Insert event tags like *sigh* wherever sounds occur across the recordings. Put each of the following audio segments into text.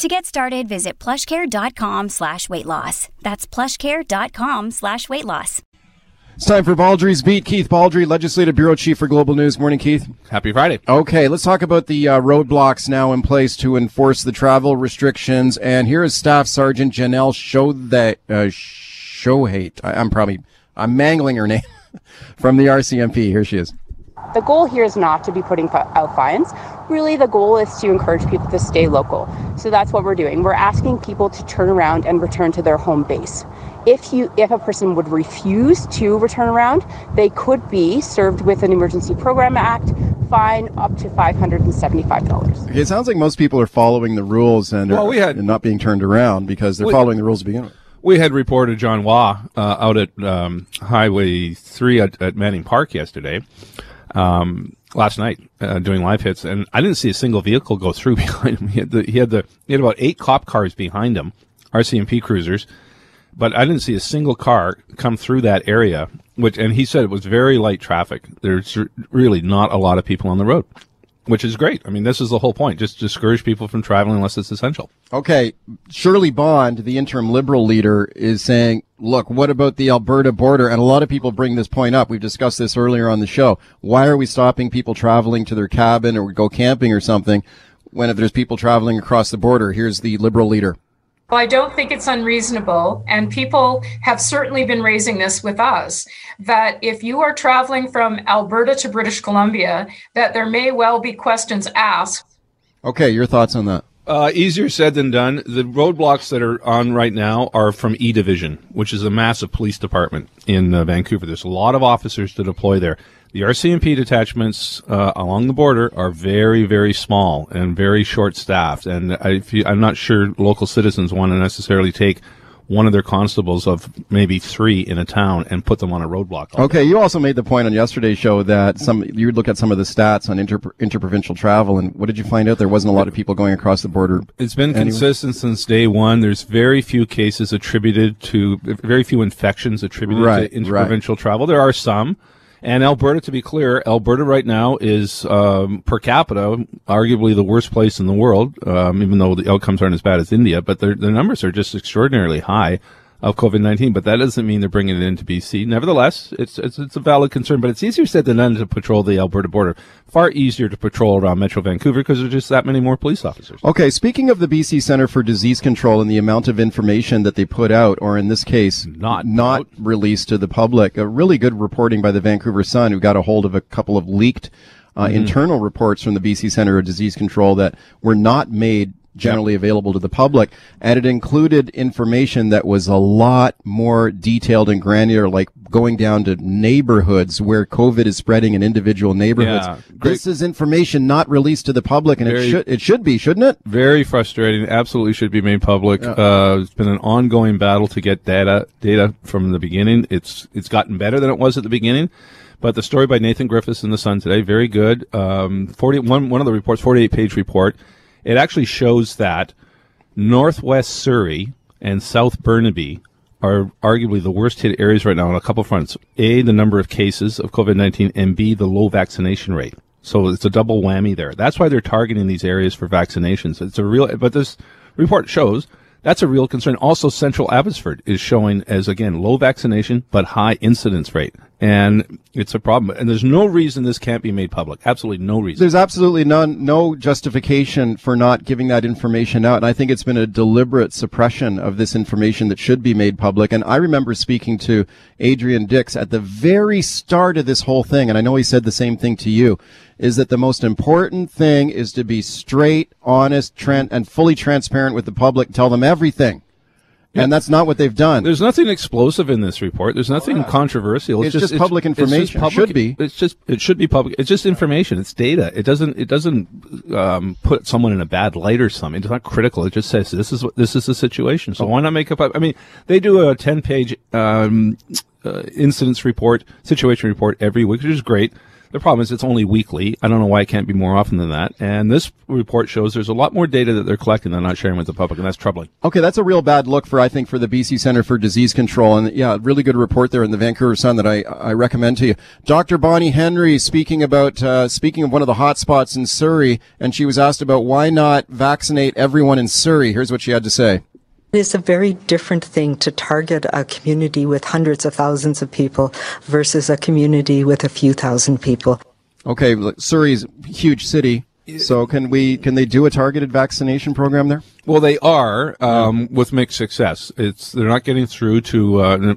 To get started, visit plushcare.com slash weight loss. That's plushcare.com slash weight loss. It's time for Baldrey's Beat. Keith Baldrey, Legislative Bureau Chief for Global News. Morning, Keith. Happy Friday. Okay, let's talk about the uh, roadblocks now in place to enforce the travel restrictions. And here is Staff Sergeant Janelle Show that uh, Shoihet. I, I'm probably I'm mangling her name *laughs* from the RCMP. Here she is. The goal here is not to be putting out fines. Really, the goal is to encourage people to stay local. So that's what we're doing. We're asking people to turn around and return to their home base. If you if a person would refuse to return around, they could be served with an Emergency Program Act fine up to five hundred and seventy-five dollars. Okay, it sounds like most people are following the rules and, Well, are, we had- and not being turned around because they're We- following the rules to begin with. We had reported John Hua uh, out at um, Highway 3 at, at Manning Park yesterday, um, last night, uh, doing live hits, and I didn't see a single vehicle go through *laughs* behind him. He had, the, he had the he had about eight cop cars behind him, RCMP cruisers, but I didn't see a single car come through that area. Which, and he said it was very light traffic. There's really not a lot of people on the road, which is great. I mean, this is the whole point: just discourage people from traveling unless it's essential. Okay, Shirley Bond, the interim Liberal leader, is saying, look, what about the Alberta border? And a lot of people bring this point up. We've discussed this earlier on the show. Why are we stopping people traveling to their cabin or go camping or something when if there's people traveling across the border? Here's the Liberal leader. Well, I don't think it's unreasonable, and people have certainly been raising this with us that if you are traveling from Alberta to British Columbia, that there may well be questions asked Okay, your thoughts on that? Uh, easier said than done. The roadblocks that are on right now are from E Division, which is a massive police department in uh, Vancouver. There's a lot of officers to deploy there. The RCMP detachments uh, along the border are very, very small and very short staffed. And I, I'm not sure local citizens want to necessarily take one of their constables of maybe three in a town and put them on a roadblock. all Okay, you also made the point on yesterday's show that some you would look at some of the stats on inter interprovincial travel, and what did you find out? There wasn't a lot of people going across the border. It's been Anyway. consistent since day one. There's very few cases attributed to, very few infections attributed Right, to interprovincial travel. There are some. And Alberta, to be clear, Alberta right now is um, per capita arguably the worst place in the world, um, even though the outcomes aren't as bad as India. But their the numbers are just extraordinarily high of COVID nineteen. But that doesn't mean they're bringing it into BC. Nevertheless, it's it's it's a valid concern. But it's easier said than done to patrol the Alberta border. Far easier to patrol around Metro Vancouver because there's just that many more police officers. Okay, speaking of the BC Center for Disease Control and the amount of information that they put out, or in this case, Not not out. released to the public, a really good reporting by the Vancouver Sun, who got a hold of a couple of leaked uh, Mm-hmm. internal reports from the BC Center of Disease Control that were not made generally available to the public, and it included information that was a lot more detailed and granular, like going down to neighborhoods where COVID is spreading in individual neighborhoods. Yeah, great. This is information not released to the public, and it should it should be, shouldn't it? very frustrating. Absolutely should be made public. Uh, it's been an ongoing battle to get data data from the beginning. It's it's gotten better than it was at the beginning. But the story by Nathan Griffiths in the Sun today, very good. Um, forty one one of the reports, forty eight page report. It actually shows that Northwest Surrey and South Burnaby are arguably the worst hit areas right now on a couple fronts. A, the number of cases of COVID 19, and B, the low vaccination rate. So it's a double whammy there. That's why they're targeting these areas for vaccinations. It's a real, but this report shows that's a real concern. Also, Central Abbotsford is showing as again low vaccination but high incidence rate, and it's a problem. And there's no reason this can't be made public. Absolutely no reason. There's absolutely none, no justification for not giving that information out. And I think it's been a deliberate suppression of this information that should be made public. And I remember speaking to Adrian Dix at the very start of this whole thing. And I know he said the same thing to you is that the most important thing is to be straight, honest, tran- and fully transparent with the public. Tell them everything. And that's not what they've done. There's nothing explosive in this report. There's nothing controversial. It's just public information. public- Should be. It's just it should be public. It's just information. It's data. It doesn't it doesn't um, put someone in a bad light or something. It's not critical. It just says this is what this is the situation. So why not make up? I mean, they do a ten page um, uh, incidents report, situation report every week, which is great. The problem is it's only weekly. I don't know why it can't be more often than that. And this report shows there's a lot more data that they're collecting they're not sharing with the public, and that's troubling. Okay, that's a real bad look for I think for the BC Centre for Disease Control, and yeah, really good report there in the Vancouver Sun that I I recommend to you. Dr. Bonnie Henry speaking about uh, speaking of one of the hot spots in Surrey, and she was asked about why not vaccinate everyone in Surrey. Here's what she had to say. It is a very different thing to target a community with hundreds of thousands of people versus a community with a few thousand people. Okay, Surrey's a huge city. So can we can they do a targeted vaccination program there? Well, they are um, with mixed success. It's they're not getting through to uh,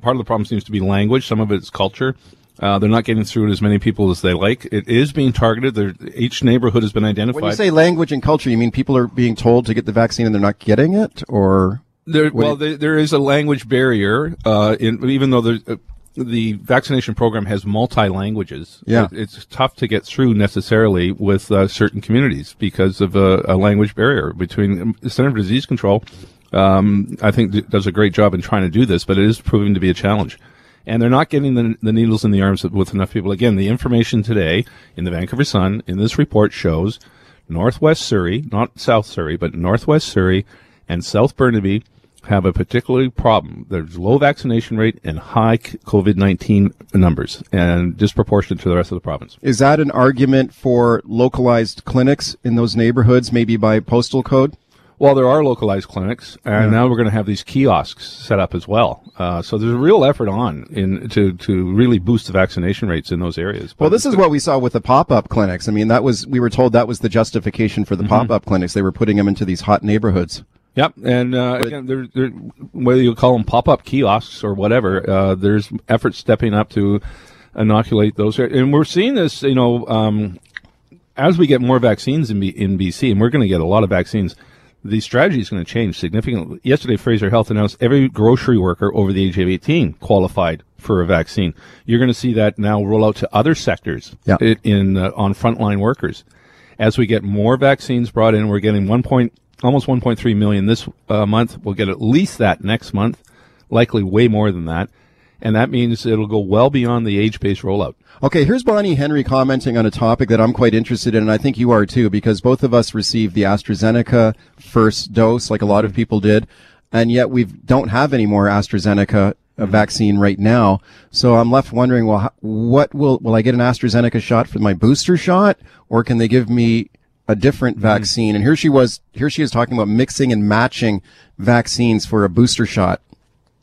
part of the problem seems to be language. Some of it's culture. Uh, they're not getting through to as many people as they like. It is being targeted. They're, each neighborhood has been identified. When you say language and culture, you mean people are being told to get the vaccine and they're not getting it, or there, well, there, there is a language barrier. Uh, in, even though there's, uh, the vaccination program has multi languages, yeah. It, it's tough to get through necessarily with uh, certain communities because of a, a, language barrier between um, the Center for Disease Control. Um, I think does a great job in trying to do this, but it is proving to be a challenge and they're not getting the, the needles in the arms with enough people. Again, the information today in the Vancouver Sun in this report shows Northwest Surrey, not South Surrey, but Northwest Surrey and South Burnaby have a particularly problem. There's low vaccination rate and high COVID 19 numbers and disproportionate to the rest of the province. Is that an argument for localized clinics in those neighborhoods, maybe by postal code? Well, there are localized clinics, and yeah. now we're going to have these kiosks set up as well. Uh, so there's a real effort on in to to really boost the vaccination rates in those areas. But well, this is what we saw with the pop-up clinics. I mean, that was we were told that was the justification for the mm-hmm. pop-up clinics. They were putting them into these hot neighborhoods. Yep, and uh, again, they're, they're, whether you call them pop-up kiosks or whatever, uh, there's efforts stepping up to inoculate those. And we're seeing this, you know, um, as we get more vaccines in, B- in BC, and we're going to get a lot of vaccines the strategy is going to change significantly. Yesterday, Fraser Health announced every grocery worker over the age of 18 qualified for a vaccine. You're going to see that now roll out to other sectors yeah. in, uh, on frontline workers. As we get more vaccines brought in, we're getting one point, almost 1.3 million this uh, month. We'll get at least that next month, likely way more than that. And that means it'll go well beyond the age-based rollout. Okay, here's Bonnie Henry commenting on a topic that I'm quite interested in, and I think you are too, because both of us received the AstraZeneca first dose, like a lot of people did, and yet we don't have any more AstraZeneca uh, vaccine right now. So I'm left wondering, well, what will will I get an AstraZeneca shot for my booster shot, or can they give me a different mm-hmm. vaccine? And here she was, here she is talking about mixing and matching vaccines for a booster shot.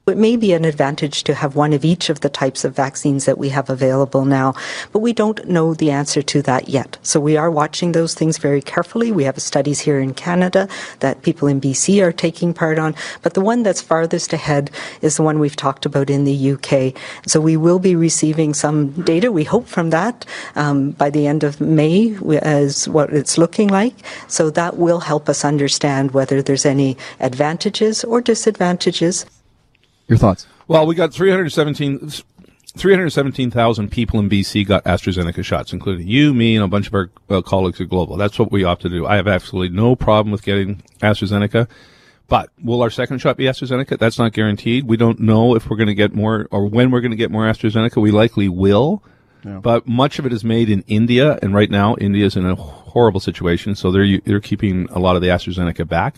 It may be an advantage to have one of each of the types of vaccines that we have available now, but we don't know the answer to that yet. So we are watching those things very carefully. We have studies here in Canada that people in BC are taking part on, but the one that's farthest ahead is the one we've talked about in the UK. So we will be receiving some data, we hope, from that um, by the end of May, as what it's looking like. So that will help us understand whether there's any advantages or disadvantages. Your thoughts? Well, we got 317. 317,000 people in BC got AstraZeneca shots, including you, me, and a bunch of our uh, colleagues at Global. That's what we opt to do. I have absolutely no problem with getting AstraZeneca. But will our second shot be AstraZeneca? That's not guaranteed. We don't know if we're going to get more or when we're going to get more AstraZeneca. We likely will. Yeah. But much of it is made in India, and right now India is in a horrible situation, so they're they're keeping a lot of the AstraZeneca back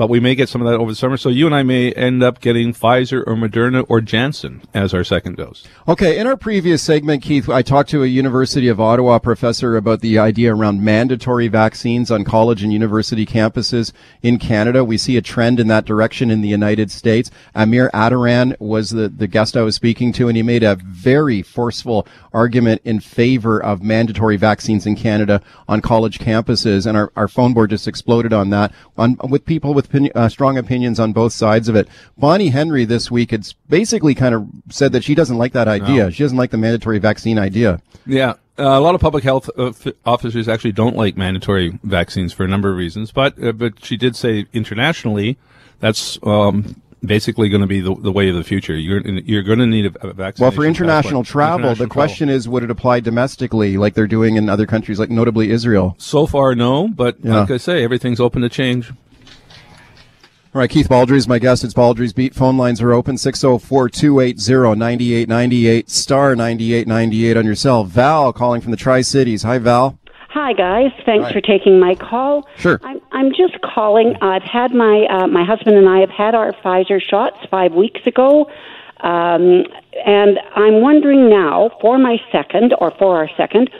but we may get some of that over the summer. So you and I may end up getting Pfizer or Moderna or Janssen as our second dose. Okay. In our previous segment, Keith, I talked to a University of Ottawa professor about the idea around mandatory vaccines on college and university campuses in Canada. We see a trend in that direction in the United States. Amir Attaran was the, the guest I was speaking to, and he made a very forceful argument in favor of mandatory vaccines in Canada on college campuses. And our, our phone board just exploded on that on, with people with opinion, uh, strong opinions on both sides of it. Bonnie Henry this week had basically kind of said that she doesn't like that idea. No. She doesn't like the mandatory vaccine idea. Yeah. Uh, a lot of public health officers actually don't like mandatory vaccines for a number of reasons, but uh, but she did say internationally that's um, basically going to be the, the way of the future. You're you're going to need a, a vaccine. Well, for international travel, international the question travel. is, would it apply domestically, like they're doing in other countries, like notably Israel? So far, no. But yeah. like I say, everything's open to change. All right, Keith Baldrey is my guest. It's Baldrey's Beat. Phone lines are open 604 280 9898, star 9898 on your cell. Val calling from the Tri Cities. Hi, Val. Hi guys, thanks Hi. for taking my call. Sure. I'm I'm just calling. I've had my uh, my husband and I have had our Pfizer shots five weeks ago, um, and I'm wondering now for my second or for our second,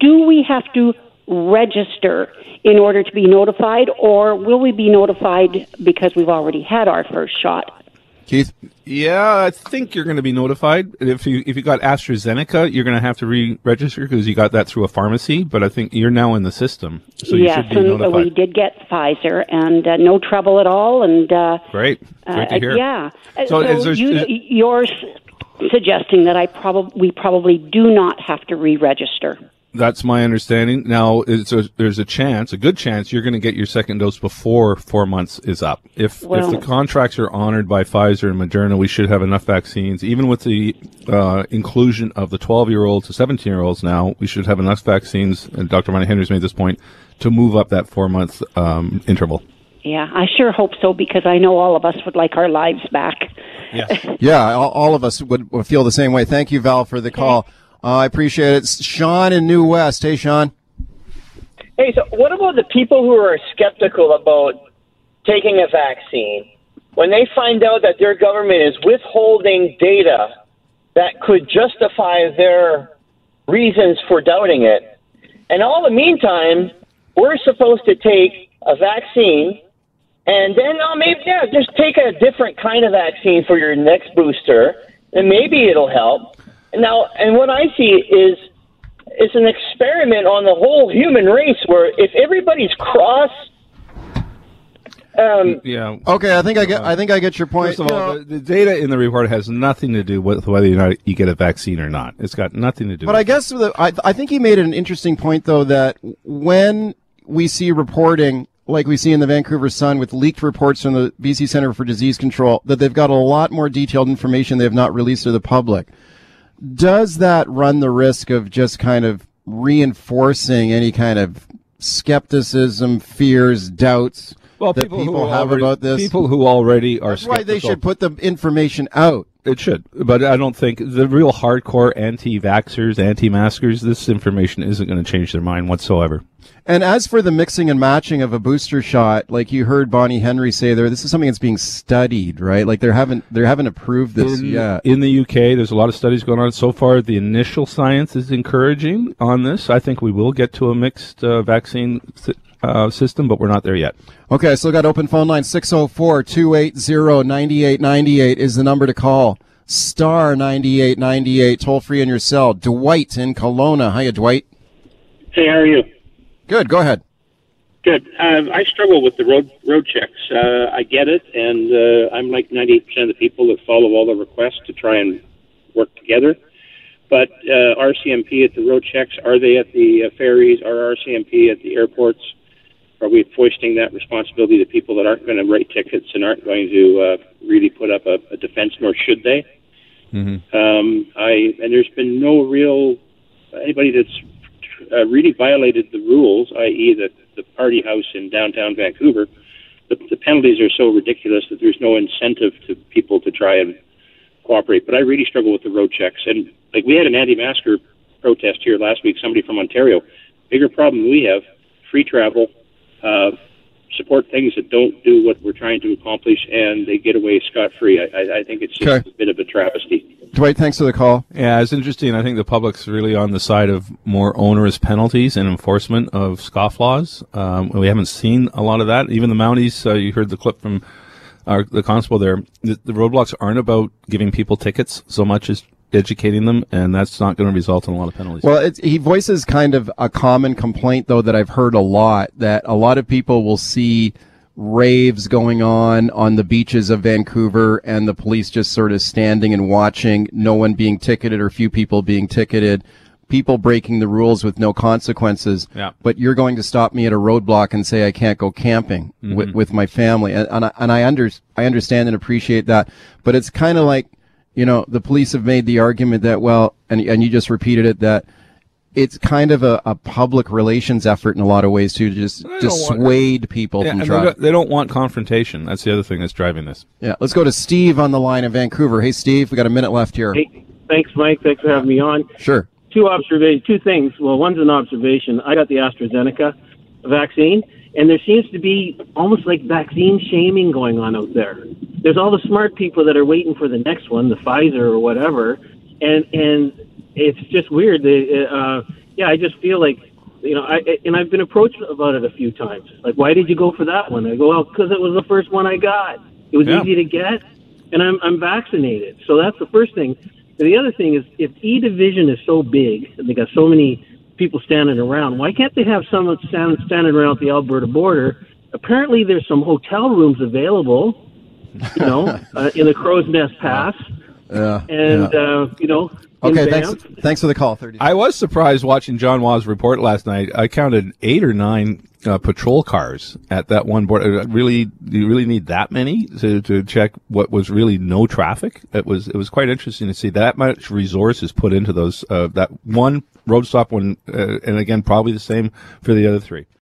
do we have to register in order to be notified, or will we be notified because we've already had our first shot? Keith? Yeah, I think you're going to be notified. If you if you got AstraZeneca, you're going to have to re-register because you got that through a pharmacy. But I think you're now in the system, so you yes, should be and notified. we did get Pfizer, and uh, no trouble at all, and. Uh, Great, great to Uh, hear. yeah. Uh, So So, is there- you, is- you're suggesting that I probably we probably do not have to re-register. That's my understanding. Now, it's a, there's a chance, a good chance, you're going to get your second dose before four months is up. If Well- if the contracts are honored by Pfizer and Moderna, we should have enough vaccines. Even with the uh, inclusion of the 12 year olds to 17 year olds now, we should have enough vaccines. And Dr. Bonnie Henry's made this point to move up that four month um, interval. Yeah, I sure hope so because I know all of us would like our lives back. Yes. *laughs* Yeah, all, all of us would, would feel the same way. Thank you, Val, for the call. Uh, I appreciate it. Sean in New West. Hey, Sean. Hey, so what about the people who are skeptical about taking a vaccine when they find out that their government is withholding data that could justify their reasons for doubting it? And all the meantime, we're supposed to take a vaccine and then oh, maybe yeah, just take a different kind of vaccine for your next booster, and maybe it'll help. Now, and what I see is is an experiment on the whole human race, where if everybody's cross, um, Yeah. Okay, I think I get. I think I get your point. First of You all, know, the, the data in the report has nothing to do with whether or not you get a vaccine or not. It's got nothing to do. But with I guess the, I, I think he made an interesting point, though, that when we see reporting like we see in the Vancouver Sun with leaked reports from the BC Center for Disease Control, that they've got a lot more detailed information they have not released to the public. Does that run the risk of just kind of reinforcing any kind of skepticism, fears, doubts well, that people, people, who have already, about this? People who already are That's why they should put the information out. It should, but I don't think the real hardcore anti-vaxxers, anti-maskers, this information isn't going to change their mind whatsoever. And as for the mixing and matching of a booster shot, like you heard Bonnie Henry say there, this is something that's being studied, right? Like they haven't they haven't approved this in, yet. in the UK, there's a lot of studies going on. So far, the initial science is encouraging on this. I think we will get to a mixed uh, vaccine si- uh, system, but we're not there yet. Okay, I still got open phone line 604-280-9898 is the number to call. Star 9898 toll free in your cell. Dwight in Kelowna. Hiya, Dwight. Hey, how are you? Good, go ahead. Good. Um, I struggle with the road road checks. Uh, I get it, and uh, I'm like 98% of the people that follow all the requests to try and work together. But uh, RCMP at the road checks, are they at the uh, ferries? Are RCMP at the airports? Are we foisting that responsibility to people that aren't going to write tickets and aren't going to uh, really put up a, a defense, nor should they? Um, I and there's been no real anybody that's uh, really violated the rules, i.e., the the party house in downtown Vancouver. The, the penalties are so ridiculous that there's no incentive to people to try and cooperate. But I really struggle with the road checks, and like we had an anti-masker protest here last week. Somebody from Ontario. Bigger problem we have: free travel. Uh, support things that don't do what we're trying to accomplish, and they get away scot free. I, I, I think it's just Okay. a bit of a travesty. Dwight, thanks for the call. Yeah, it's interesting. I think the public's really on the side of more onerous penalties and enforcement of scofflaws. Um, we haven't seen a lot of that. Even the Mounties, uh, you heard the clip from our, the constable there. The, the roadblocks aren't about giving people tickets so much as educating them, and that's not going to result in a lot of penalties. Well, it's, he voices kind of a common complaint, though, that I've heard a lot that a lot of people will see raves going on on the beaches of Vancouver and the police just sort of standing and watching, no one being ticketed or few people being ticketed, people breaking the rules with no consequences. Yeah. But you're going to stop me at a roadblock and say I can't go camping with, mm-hmm. with my family. And, and, I, and I, under, I understand and appreciate that. But it's kind of like, you know, the police have made the argument that, well, and, and you just repeated it, that it's kind of a, a public relations effort in a lot of ways to just dissuade people Yeah, from and they don't, they don't want confrontation. That's the other thing that's driving this. Yeah, let's go to Steve on the line in Vancouver. Hey, Steve, we got a minute left here. Hey, thanks, Mike. Thanks for having me on. Sure. Two observations, two things. Well, one's an observation. I got the AstraZeneca vaccine, and there seems to be almost like vaccine shaming going on out there. There's all the smart people that are waiting for the next one, the Pfizer or whatever, and and it's just weird. They, uh, yeah, I just feel like you know, I and I've been approached about it a few times. Like, why did you go for that one? I go, well, because it was the first one I got. It was Yeah. easy to get, and I'm I'm vaccinated. So that's the first thing. And the other thing is, if E Division is so big and they got so many people standing around, why can't they have someone stand, standing around the Alberta border? Apparently, there's some hotel rooms available, you know, *laughs* uh, in the Crowsnest Pass, Yeah. and yeah. uh, you know, okay, thanks. Thanks for the call. Thirty. I was surprised watching John Hua's report last night. I counted eight or nine uh, patrol cars at that one border. Uh, Really, do you really need that many to, to check what was really no traffic? It was it was quite interesting to see that much resources put into those uh, that one road stop one, uh, and again probably the same for the other three.